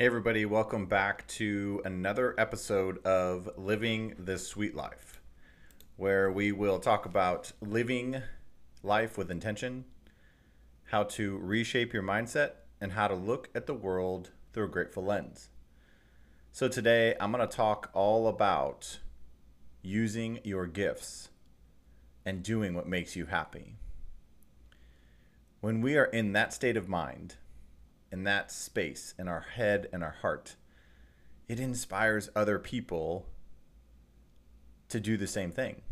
Hey, everybody, welcome back to another episode of Living the Sweet Life, where we will talk about living life with intention, how to reshape your mindset, and how to look at the world through a grateful lens. So, today I'm going to talk all about using your gifts and doing what makes you happy. When we are in that state of mind, in that space in our head and our heart, it inspires other people to do the same thing.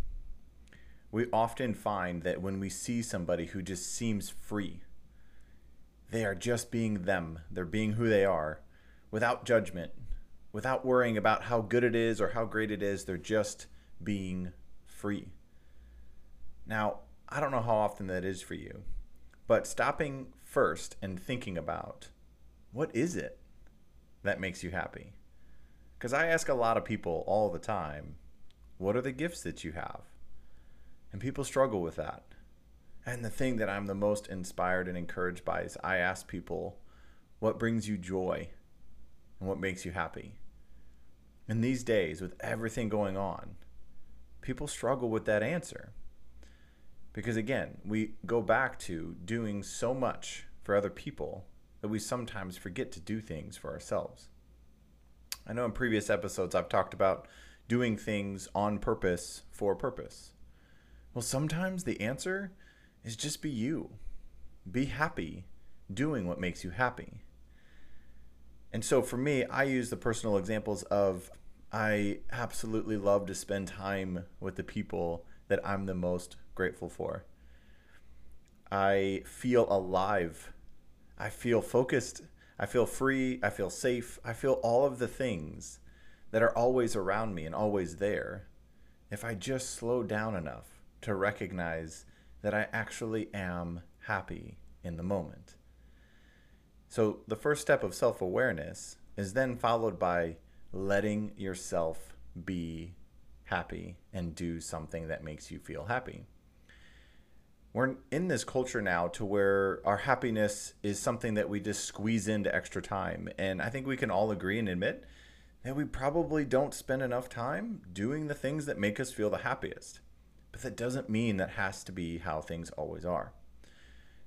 We often find that when we see somebody who just seems free, they are just being them, they're being who they are without judgment, without worrying about how good it is or how great it is, they're just being free. Now, I don't know how often that is for you, but stopping first and thinking about what is it that makes you happy? Because I ask a lot of people all the time, what are the gifts that you have? And people struggle with that. And the thing that I'm the most inspired and encouraged by is I ask people, what brings you joy and what makes you happy? In these days, with everything going on, people struggle with that answer. Because again, we go back to doing so much for other people that we sometimes forget to do things for ourselves. I know in previous episodes I've talked about doing things on purpose for purpose. Well, sometimes the answer is just be you. Be happy doing what makes you happy. And so for me, I use the personal examples of I absolutely love to spend time with the people that I'm the most grateful for. I feel alive I feel focused. I feel free. I feel safe. I feel all of the things that are always around me and always there if I just slow down enough to recognize that I actually am happy in the moment. So, the first step of self awareness is then followed by letting yourself be happy and do something that makes you feel happy we're in this culture now to where our happiness is something that we just squeeze into extra time. And I think we can all agree and admit that we probably don't spend enough time doing the things that make us feel the happiest. But that doesn't mean that has to be how things always are.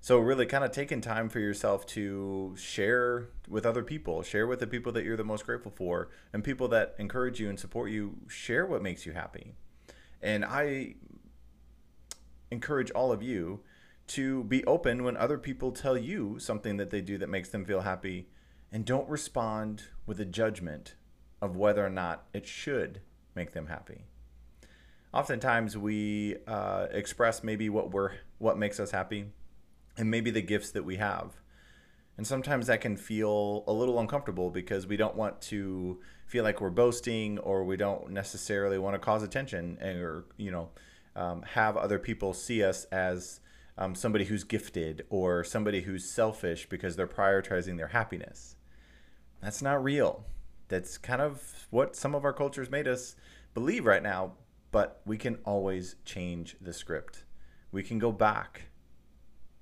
So, really, kind of taking time for yourself to share with other people, share with the people that you're the most grateful for, and people that encourage you and support you, share what makes you happy. And I encourage all of you to be open when other people tell you something that they do that makes them feel happy and don't respond with a judgment of whether or not it should make them happy. Oftentimes we uh, express maybe what we're what makes us happy and maybe the gifts that we have. And sometimes that can feel a little uncomfortable because we don't want to feel like we're boasting or we don't necessarily want to cause attention or you know um, have other people see us as um, somebody who's gifted or somebody who's selfish because they're prioritizing their happiness. That's not real. That's kind of what some of our cultures made us believe right now, but we can always change the script. We can go back,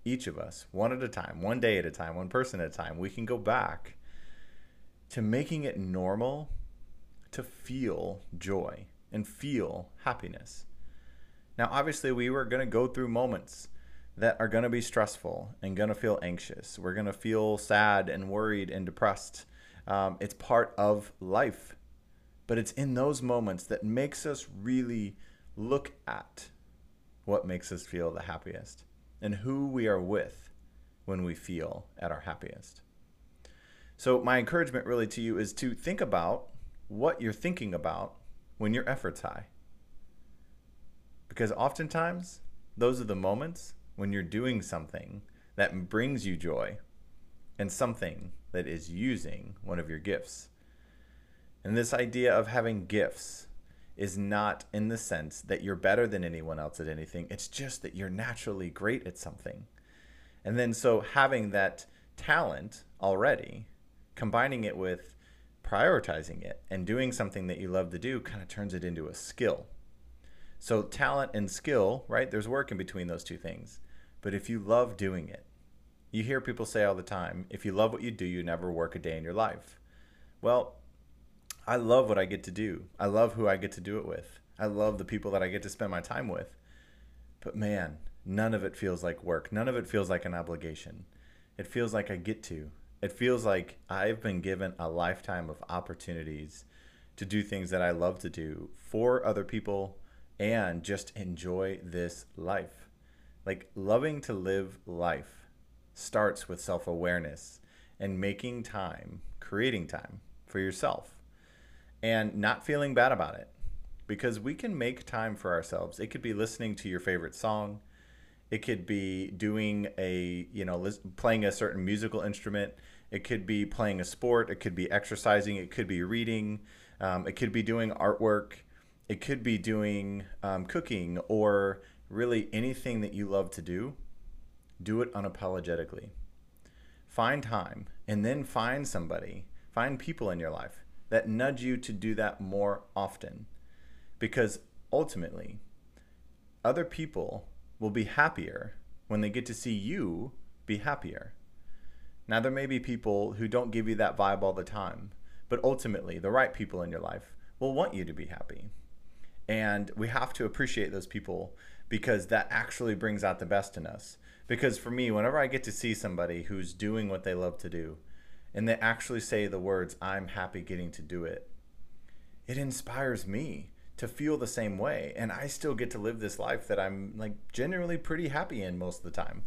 each of us, one at a time, one day at a time, one person at a time. We can go back to making it normal to feel joy and feel happiness. Now, obviously, we were going to go through moments that are going to be stressful and going to feel anxious. We're going to feel sad and worried and depressed. Um, it's part of life. But it's in those moments that makes us really look at what makes us feel the happiest and who we are with when we feel at our happiest. So, my encouragement really to you is to think about what you're thinking about when your effort's high. Because oftentimes, those are the moments when you're doing something that brings you joy and something that is using one of your gifts. And this idea of having gifts is not in the sense that you're better than anyone else at anything, it's just that you're naturally great at something. And then, so having that talent already, combining it with prioritizing it and doing something that you love to do kind of turns it into a skill. So talent and skill, right? There's work in between those two things. But if you love doing it, you hear people say all the time, if you love what you do, you never work a day in your life. Well, I love what I get to do. I love who I get to do it with. I love the people that I get to spend my time with. But man, none of it feels like work. None of it feels like an obligation. It feels like I get to. It feels like I've been given a lifetime of opportunities to do things that I love to do for other people and just enjoy this life. Like loving to live life starts with self awareness and making time, creating time for yourself and not feeling bad about it because we can make time for ourselves. It could be listening to your favorite song. It could be doing a, you know, playing a certain musical instrument. It could be playing a sport. It could be exercising. It could be reading. Um, it could be doing artwork. It could be doing um, cooking or really anything that you love to do. Do it unapologetically. Find time and then find somebody, find people in your life that nudge you to do that more often. Because ultimately, other people will be happier when they get to see you be happier. Now, there may be people who don't give you that vibe all the time, but ultimately, the right people in your life will want you to be happy. And we have to appreciate those people because that actually brings out the best in us. Because for me, whenever I get to see somebody who's doing what they love to do, and they actually say the words, I'm happy getting to do it, it inspires me to feel the same way. And I still get to live this life that I'm like generally pretty happy in most of the time.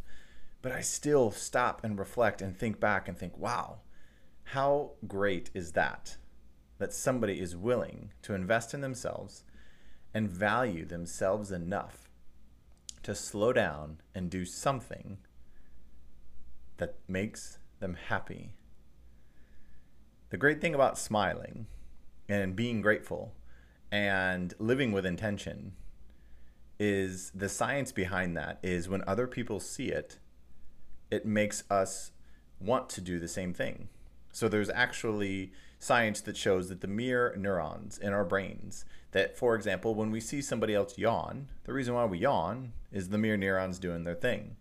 But I still stop and reflect and think back and think, wow, how great is that? That somebody is willing to invest in themselves and value themselves enough to slow down and do something that makes them happy the great thing about smiling and being grateful and living with intention is the science behind that is when other people see it, it makes us want to do the same thing. So there's actually science that shows that the mirror neurons in our brains that for example when we see somebody else yawn the reason why we yawn is the mirror neurons doing their thing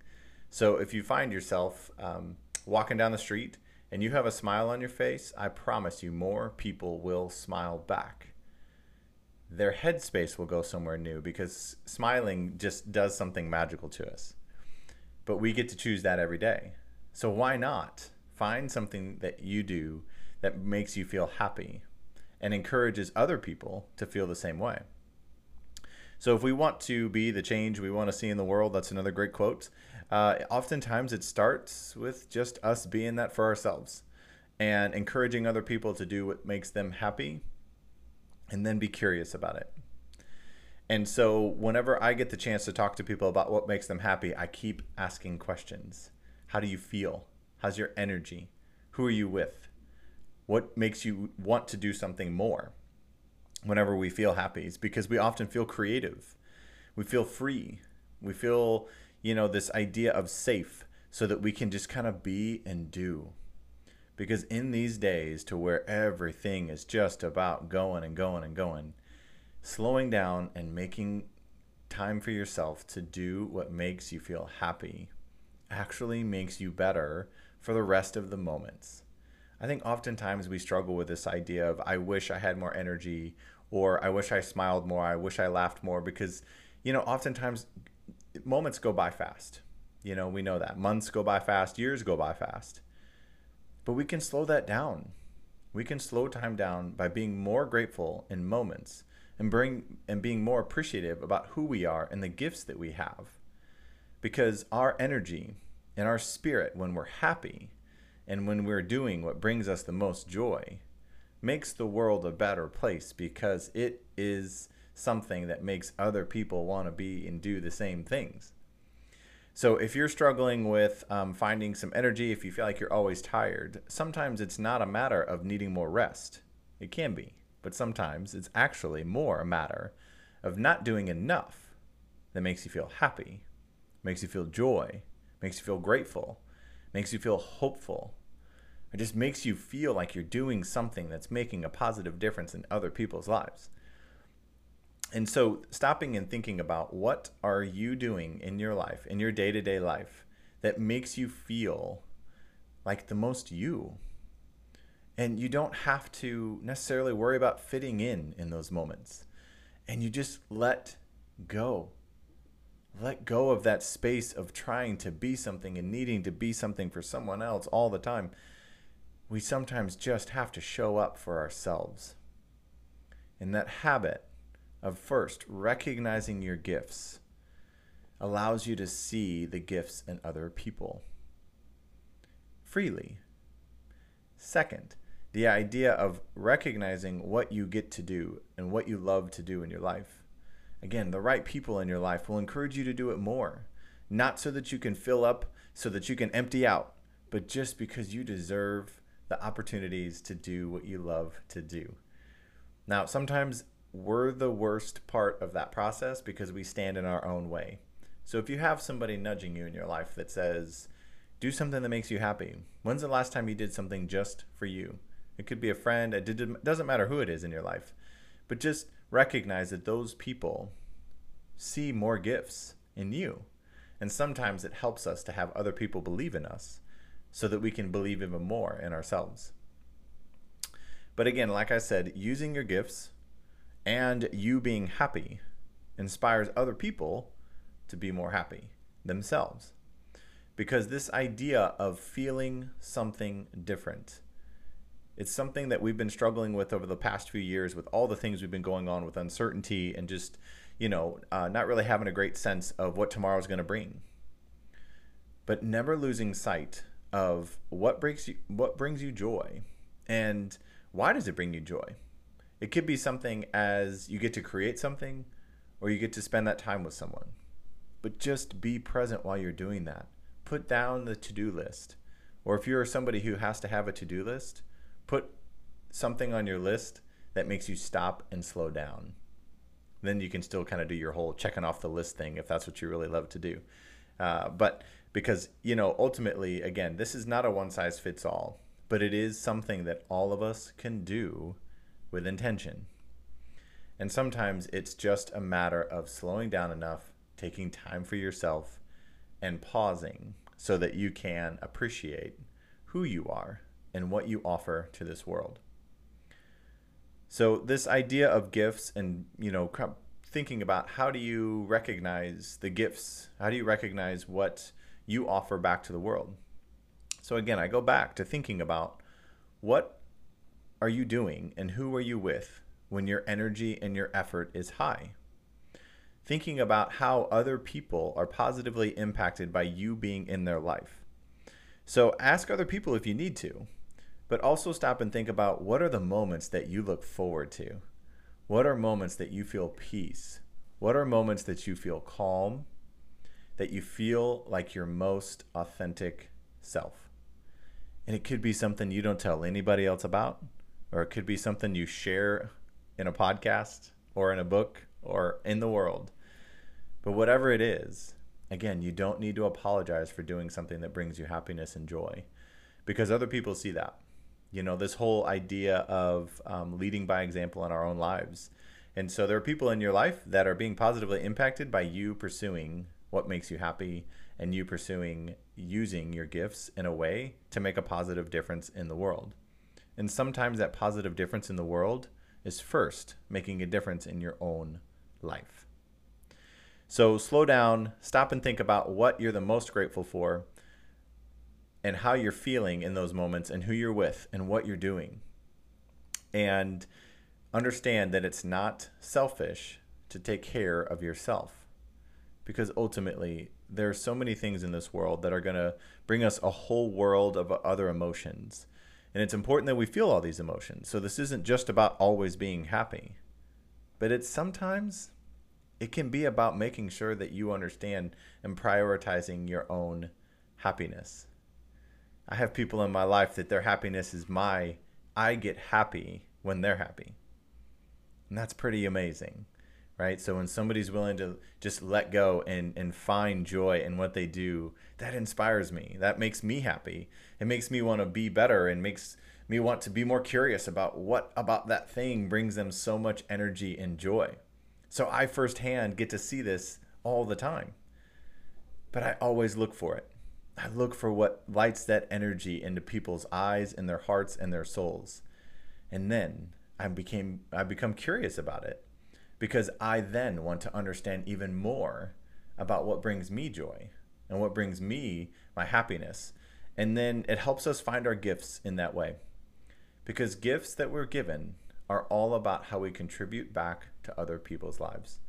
so if you find yourself um, walking down the street and you have a smile on your face, I promise you more people will smile back. Their headspace will go somewhere new because smiling just does something magical to us. But we get to choose that every day. So why not find something that you do that makes you feel happy and encourages other people to feel the same way? So if we want to be the change we want to see in the world, that's another great quote. Uh, oftentimes, it starts with just us being that for ourselves and encouraging other people to do what makes them happy and then be curious about it. And so, whenever I get the chance to talk to people about what makes them happy, I keep asking questions. How do you feel? How's your energy? Who are you with? What makes you want to do something more whenever we feel happy? It's because we often feel creative. We feel free. We feel you know, this idea of safe so that we can just kind of be and do. Because in these days, to where everything is just about going and going and going, slowing down and making time for yourself to do what makes you feel happy actually makes you better for the rest of the moments. I think oftentimes we struggle with this idea of, I wish I had more energy, or I wish I smiled more, I wish I laughed more, because, you know, oftentimes moments go by fast. You know, we know that. Months go by fast, years go by fast. But we can slow that down. We can slow time down by being more grateful in moments and bring and being more appreciative about who we are and the gifts that we have. Because our energy and our spirit when we're happy and when we're doing what brings us the most joy makes the world a better place because it is something that makes other people want to be and do the same things. So if you're struggling with um, finding some energy, if you feel like you're always tired, sometimes it's not a matter of needing more rest. It can be, but sometimes it's actually more a matter of not doing enough that makes you feel happy, makes you feel joy, makes you feel grateful, makes you feel hopeful. It just makes you feel like you're doing something that's making a positive difference in other people's lives and so stopping and thinking about what are you doing in your life in your day-to-day life that makes you feel like the most you And you don't have to necessarily worry about fitting in in those moments. And you just let go. Let go of that space of trying to be something and needing to be something for someone else all the time. We sometimes just have to show up for ourselves. And that habit of first recognizing your gifts allows you to see the gifts in other people freely. Second, the idea of recognizing what you get to do and what you love to do in your life. Again, the right people in your life will encourage you to do it more, not so that you can fill up, so that you can empty out, but just because you deserve the opportunities to do what you love to do. Now, sometimes we're the worst part of that process because we stand in our own way. So if you have somebody nudging you in your life that says, do something that makes you happy. When's the last time you did something just for you? It could be a friend, it doesn't matter who it is in your life. But just recognize that those people see more gifts in you. And sometimes it helps us to have other people believe in us so that we can believe even more in ourselves. But again, like I said, using your gifts and you being happy inspires other people to be more happy themselves. Because this idea of feeling something different, it's something that we've been struggling with over the past few years with all the things we've been going on with uncertainty and just, you know, uh, not really having a great sense of what tomorrow's going to bring. But never losing sight of what brings you what brings you joy and why does it bring you joy? It could be something as you get to create something or you get to spend that time with someone. But just be present while you're doing that. Put down the to do list. Or if you're somebody who has to have a to do list, put something on your list that makes you stop and slow down. Then you can still kind of do your whole checking off the list thing if that's what you really love to do. Uh, but because, you know, ultimately, again, this is not a one size fits all, but it is something that all of us can do with intention. And sometimes it's just a matter of slowing down enough, taking time for yourself, and pausing so that you can appreciate who you are and what you offer to this world. So this idea of gifts and, you know, thinking about how do you recognize the gifts? How do you recognize what you offer back to the world? So again, I go back to thinking about what are you doing and who are you with when your energy and your effort is high? Thinking about how other people are positively impacted by you being in their life. So ask other people if you need to, but also stop and think about what are the moments that you look forward to? What are moments that you feel peace? What are moments that you feel calm? That you feel like your most authentic self? And it could be something you don't tell anybody else about or it could be something you share in a podcast or in a book or in the world. But whatever it is, again, you don't need to apologize for doing something that brings you happiness and joy because other people see that. You know, this whole idea of um, leading by example in our own lives. And so there are people in your life that are being positively impacted by you pursuing what makes you happy and you pursuing using your gifts in a way to make a positive difference in the world. And sometimes that positive difference in the world is first making a difference in your own life. So slow down, stop and think about what you're the most grateful for and how you're feeling in those moments and who you're with and what you're doing. And understand that it's not selfish to take care of yourself because ultimately there are so many things in this world that are going to bring us a whole world of other emotions and it's important that we feel all these emotions. So this isn't just about always being happy, but it's sometimes it can be about making sure that you understand and prioritizing your own happiness. I have people in my life that their happiness is my I get happy when they're happy. And that's pretty amazing right? So when somebody's willing to just let go and, and find joy in what they do, that inspires me. That makes me happy. It makes me want to be better and makes me want to be more curious about what about that thing brings them so much energy and joy. So I firsthand get to see this all the time. But I always look for it. I look for what lights that energy into people's eyes and their hearts and their souls. And then I became I become curious about it because I then want to understand even more about what brings me joy and what brings me my happiness. And then it helps us find our gifts in that way. Because gifts that we're given are all about how we contribute back to other people's lives.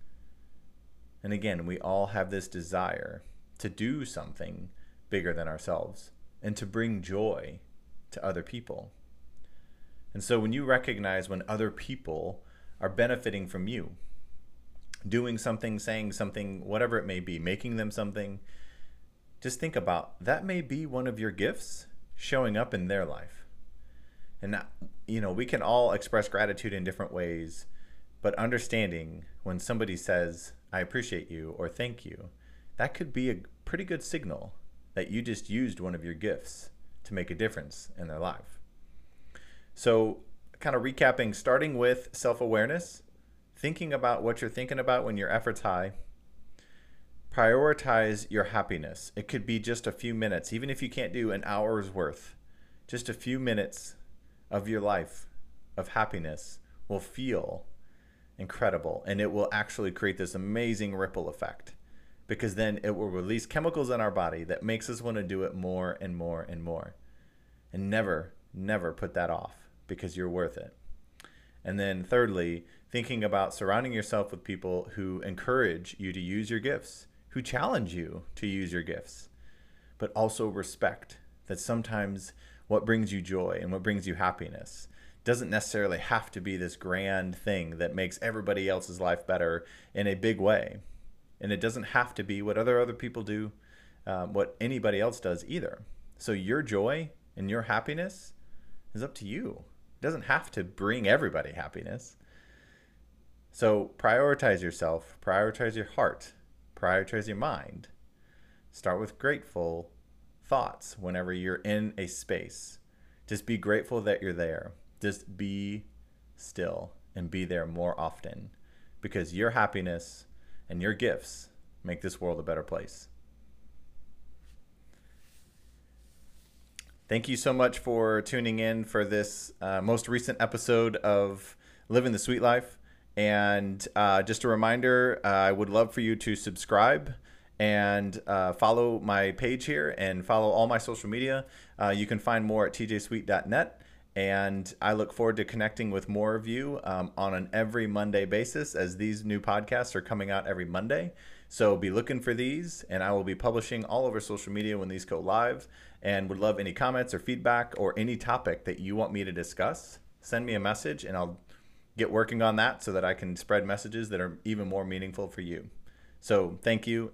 And again, we all have this desire to do something bigger than ourselves and to bring joy to other people. And so when you recognize when other people are benefiting from you, doing something, saying something, whatever it may be, making them something, just think about that may be one of your gifts showing up in their life. And you know, we can all express gratitude in different ways, but understanding when somebody says, I appreciate you or thank you, that could be a pretty good signal that you just used one of your gifts to make a difference in their life. So, kind of recapping, starting with self awareness, thinking about what you're thinking about when your effort's high. Prioritize your happiness. It could be just a few minutes, even if you can't do an hour's worth. Just a few minutes of your life of happiness will feel incredible and it will actually create this amazing ripple effect because then it will release chemicals in our body that makes us want to do it more and more and more. And never, never put that off because you're worth it. And then thirdly, thinking about surrounding yourself with people who encourage you to use your gifts, who challenge you to use your gifts, but also respect that sometimes what brings you joy and what brings you happiness doesn't necessarily have to be this grand thing that makes everybody else's life better in a big way and it doesn't have to be what other other people do, um, what anybody else does either. So your joy and your happiness is up to you. It doesn't have to bring everybody happiness. So prioritize yourself, prioritize your heart, prioritize your mind. Start with grateful thoughts whenever you're in a space. Just be grateful that you're there. Just be still and be there more often because your happiness and your gifts make this world a better place. Thank you so much for tuning in for this uh, most recent episode of Living the Sweet Life. And uh, just a reminder, uh, I would love for you to subscribe and uh, follow my page here and follow all my social media. Uh, you can find more at tjsweet.net. And I look forward to connecting with more of you um, on an every Monday basis as these new podcasts are coming out every Monday. So be looking for these, and I will be publishing all over social media when these go live. And would love any comments or feedback or any topic that you want me to discuss. Send me a message, and I'll get working on that so that I can spread messages that are even more meaningful for you. So thank you.